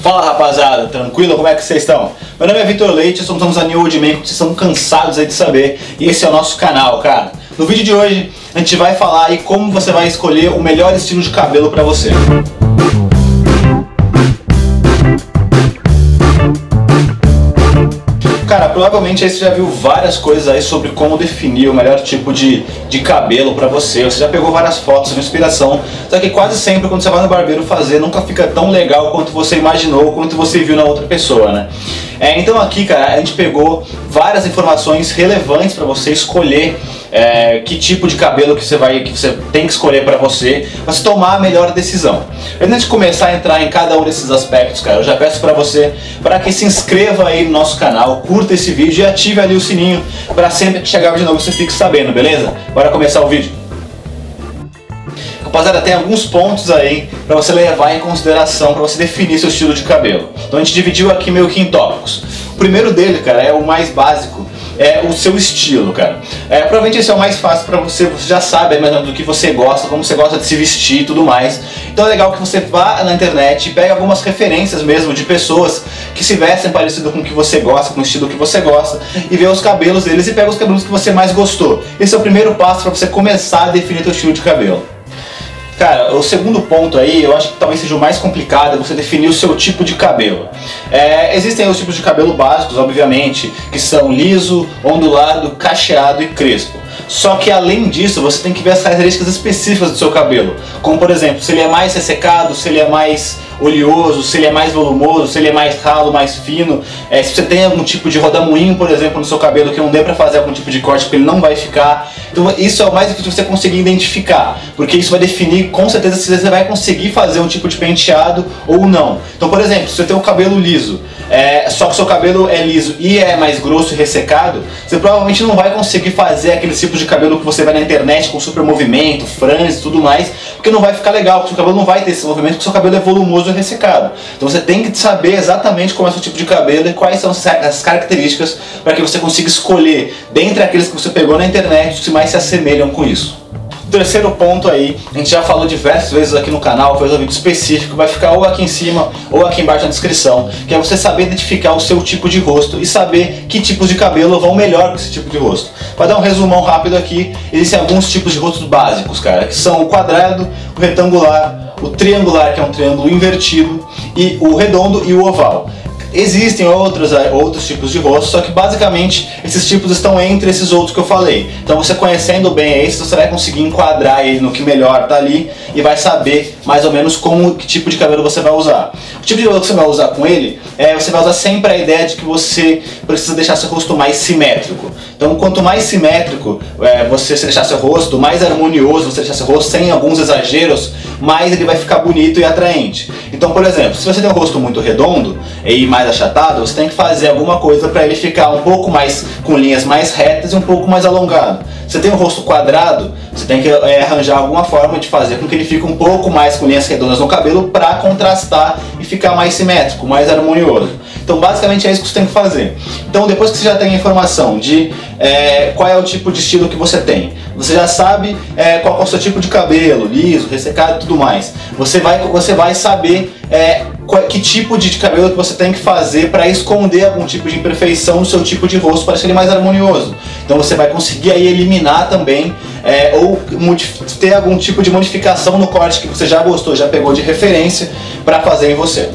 Fala rapaziada, tranquilo? Como é que vocês estão? Meu nome é Vitor Leite, somos a New Old Man, vocês estão cansados aí de saber, e esse é o nosso canal, cara. No vídeo de hoje, a gente vai falar aí como você vai escolher o melhor estilo de cabelo para você. Cara, provavelmente aí você já viu várias coisas aí sobre como definir o melhor tipo de, de cabelo para você. Você já pegou várias fotos de inspiração, só que quase sempre quando você vai no barbeiro fazer, nunca fica tão legal quanto você imaginou, quanto você viu na outra pessoa, né? É, então aqui, cara, a gente pegou várias informações relevantes para você escolher é, que tipo de cabelo que você vai que você tem que escolher para você, para você tomar a melhor decisão. Antes de começar a entrar em cada um desses aspectos, cara, eu já peço para você para que se inscreva aí no nosso canal, curta esse vídeo e ative ali o sininho para sempre que chegar de novo você fique sabendo, beleza? Bora começar o vídeo. Rapaziada, tem alguns pontos aí para você levar em consideração para você definir seu estilo de cabelo. Então a gente dividiu aqui meio que em tópicos. O primeiro dele, cara, é o mais básico, é o seu estilo, cara. É, provavelmente esse é o mais fácil para você, você já sabe mais ou menos do que você gosta, como você gosta de se vestir e tudo mais. Então é legal que você vá na internet e pegue algumas referências mesmo de pessoas que se vestem parecido com o que você gosta, com o estilo que você gosta, e vê os cabelos deles e pega os cabelos que você mais gostou. Esse é o primeiro passo para você começar a definir seu estilo de cabelo. Cara, o segundo ponto aí, eu acho que talvez seja o mais complicado, é você definir o seu tipo de cabelo. É, existem os tipos de cabelo básicos, obviamente, que são liso, ondulado, cacheado e crespo. Só que além disso, você tem que ver as características específicas do seu cabelo. Como por exemplo, se ele é mais ressecado, se ele é mais oleoso, se ele é mais volumoso, se ele é mais ralo, mais fino. É, se você tem algum tipo de rodamuinho, por exemplo, no seu cabelo que não dê para fazer algum tipo de corte porque ele não vai ficar. Então isso é o mais difícil você conseguir identificar, porque isso vai definir com certeza se você vai conseguir fazer um tipo de penteado ou não. Então, por exemplo, se você tem o cabelo liso, é, só que seu cabelo é liso e é mais grosso e ressecado, você provavelmente não vai conseguir fazer aquele tipo de cabelo que você vai na internet com super movimento, franze e tudo mais, porque não vai ficar legal, porque seu cabelo não vai ter esse movimento, porque seu cabelo é volumoso e ressecado. Então você tem que saber exatamente como é o seu tipo de cabelo e quais são as características para que você consiga escolher dentre aqueles que você pegou na internet os que mais se assemelham com isso. Terceiro ponto aí, a gente já falou diversas vezes aqui no canal, fez um vídeo específico, vai ficar ou aqui em cima ou aqui embaixo na descrição, que é você saber identificar o seu tipo de rosto e saber que tipos de cabelo vão melhor com esse tipo de rosto. Para dar um resumão rápido aqui, existem alguns tipos de rostos básicos, cara, que são o quadrado, o retangular, o triangular, que é um triângulo invertido, e o redondo e o oval. Existem outros, eh, outros tipos de rosto, só que basicamente esses tipos estão entre esses outros que eu falei. Então você conhecendo bem esse, você vai conseguir enquadrar ele no que melhor tá ali e vai saber mais ou menos como que tipo de cabelo você vai usar. O tipo de cabelo que você vai usar com ele é você vai usar sempre a ideia de que você precisa deixar seu rosto mais simétrico. Então quanto mais simétrico é, você deixar seu rosto, mais harmonioso você deixar seu rosto sem alguns exageros, mais ele vai ficar bonito e atraente. Então, por exemplo, se você tem um rosto muito redondo e mais achatado, você tem que fazer alguma coisa para ele ficar um pouco mais com linhas mais retas e um pouco mais alongado. Você tem um rosto quadrado, você tem que é, arranjar alguma forma de fazer com que ele fique um pouco mais com linhas redondas no cabelo para contrastar e ficar mais simétrico, mais harmonioso. Então, basicamente é isso que você tem que fazer. Então, depois que você já tem a informação de é, qual é o tipo de estilo que você tem, você já sabe é, qual é o seu tipo de cabelo, liso, ressecado e tudo mais. Você vai, você vai saber é, qual, que tipo de cabelo que você tem que fazer para esconder algum tipo de imperfeição no seu tipo de rosto para ser ele mais harmonioso. Então você vai conseguir aí eliminar também é, ou ter algum tipo de modificação no corte que você já gostou, já pegou de referência para fazer em você.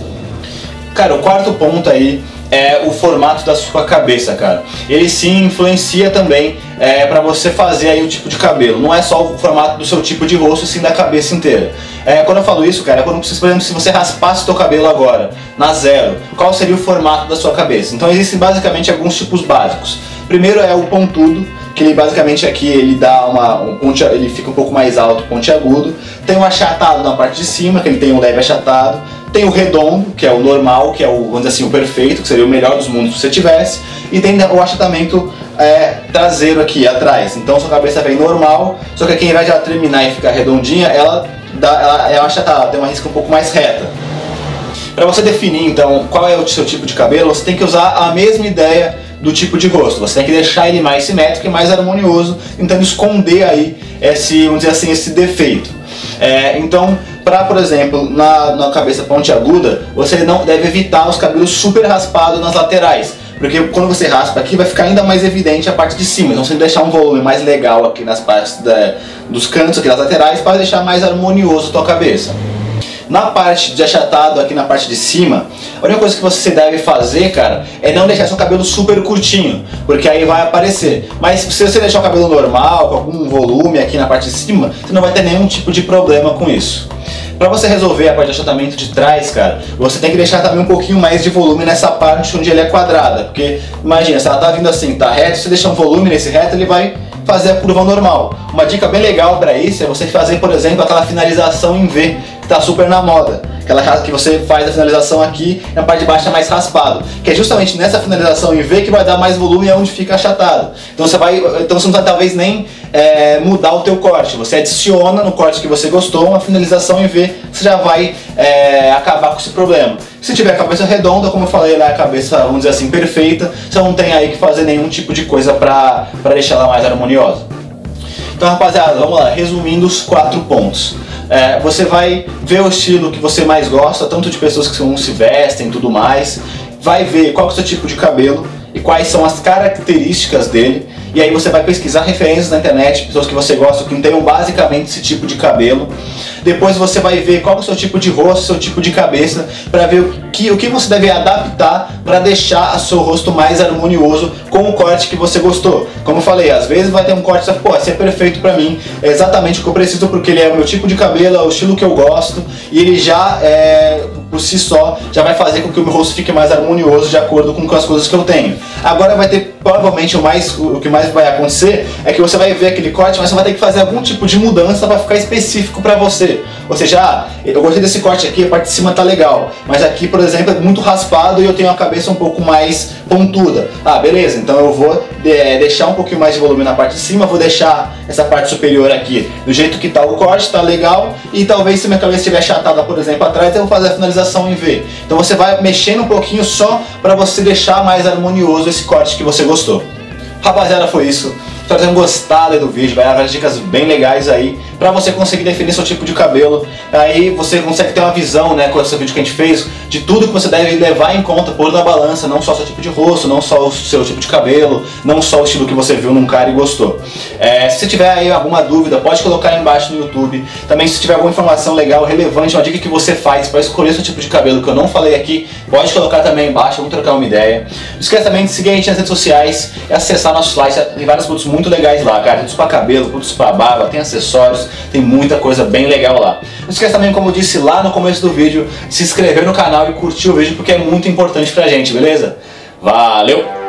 Cara, o quarto ponto aí é o formato da sua cabeça, cara. Ele sim influencia também é, para você fazer aí o tipo de cabelo. Não é só o formato do seu tipo de rosto, sim da cabeça inteira. É, quando eu falo isso, cara, é quando, por exemplo, se você raspasse o seu cabelo agora, na zero, qual seria o formato da sua cabeça? Então existem basicamente alguns tipos básicos. Primeiro é o pontudo, que ele basicamente aqui ele dá uma um ponte, ele fica um pouco mais alto, pontiagudo. Tem o achatado na parte de cima, que ele tem um leve achatado. Tem o redondo, que é o normal, que é o, vamos dizer assim, o perfeito, que seria o melhor dos mundos se você tivesse. E tem o achatamento é, traseiro aqui, atrás. Então sua cabeça vem normal, só que aqui ao invés de ela terminar e ficar redondinha, ela, dá, ela é achatada, tem uma risca um pouco mais reta. Para você definir então qual é o seu tipo de cabelo, você tem que usar a mesma ideia do tipo de rosto. Você tem que deixar ele mais simétrico e mais harmonioso, tentando esconder aí esse, vamos dizer assim, esse defeito. É, então, para, por exemplo, na, na cabeça pontiaguda, você não deve evitar os cabelos super raspados nas laterais. Porque quando você raspa aqui vai ficar ainda mais evidente a parte de cima. Então você deixar um volume mais legal aqui nas partes da, dos cantos, aqui nas laterais, para deixar mais harmonioso a tua cabeça. Na parte de achatado, aqui na parte de cima, a única coisa que você deve fazer, cara, é não deixar seu cabelo super curtinho, porque aí vai aparecer. Mas se você deixar o cabelo normal, com algum volume aqui na parte de cima, você não vai ter nenhum tipo de problema com isso. Para você resolver a parte de achatamento de trás, cara, você tem que deixar também um pouquinho mais de volume nessa parte onde ele é quadrada, porque imagina, se ela tá vindo assim, tá reto, se você deixar um volume nesse reto, ele vai fazer a curva normal. Uma dica bem legal para isso é você fazer, por exemplo, aquela finalização em V, tá super na moda. Aquela que você faz a finalização aqui na parte de baixo é mais raspado. Que é justamente nessa finalização em V que vai dar mais volume e é onde fica achatado. Então você vai. Então você não vai talvez nem é, mudar o teu corte. Você adiciona no corte que você gostou uma finalização em V, você já vai é, acabar com esse problema. Se tiver a cabeça redonda, como eu falei, ela é a cabeça, vamos dizer assim, perfeita, você não tem aí que fazer nenhum tipo de coisa para deixar ela mais harmoniosa. Então, rapaziada, vamos lá, resumindo os quatro pontos. É, você vai ver o estilo que você mais gosta, tanto de pessoas que se vestem e tudo mais, vai ver qual é o seu tipo de cabelo e quais são as características dele. E aí você vai pesquisar referências na internet, pessoas que você gosta, que tenham basicamente esse tipo de cabelo. Depois você vai ver qual é o seu tipo de rosto, seu tipo de cabeça, para ver o que, o que você deve adaptar para deixar o seu rosto mais harmonioso com o corte que você gostou. Como eu falei, às vezes vai ter um corte que pô, esse é perfeito para mim, é exatamente o que eu preciso porque ele é o meu tipo de cabelo, é o estilo que eu gosto e ele já é por si só já vai fazer com que o meu rosto fique mais harmonioso de acordo com as coisas que eu tenho. Agora vai ter provavelmente o mais o que mais vai acontecer é que você vai ver aquele corte, mas você vai ter que fazer algum tipo de mudança para ficar específico para você. Ou seja, ah, eu gostei desse corte aqui, a parte de cima tá legal, mas aqui, por exemplo, é muito raspado e eu tenho a cabeça um pouco mais pontuda. Ah, beleza, então eu vou é, deixar um pouquinho mais de volume na parte de cima, vou deixar essa parte superior aqui do jeito que tá o corte, tá legal, e talvez se minha cabeça estiver achatada, por exemplo, atrás, eu vou fazer a finalização em V. Então você vai mexendo um pouquinho só para você deixar mais harmonioso esse corte que você gostou. Rapaziada, foi isso. Espero que tenham gostado do vídeo, vai haver dicas bem legais aí para você conseguir definir seu tipo de cabelo. Aí você consegue ter uma visão, né, com esse vídeo que a gente fez, de tudo que você deve levar em conta, pôr na balança, não só seu tipo de rosto, não só o seu tipo de cabelo, não só o estilo que você viu num cara e gostou. É, se você tiver aí alguma dúvida, pode colocar aí embaixo no YouTube. Também se tiver alguma informação legal, relevante, uma dica que você faz para escolher seu tipo de cabelo que eu não falei aqui, pode colocar também embaixo, vamos trocar uma ideia. Não esqueça também de seguir a gente nas redes sociais e acessar nosso site, tem vários produtos muito legais lá, cara. Produtos para cabelo, produtos para barba, tem acessórios, tem muita coisa bem legal lá. Não esqueça também, como eu disse lá no começo do vídeo, de se inscrever no canal e curtir o vídeo porque é muito importante pra gente, beleza? Valeu!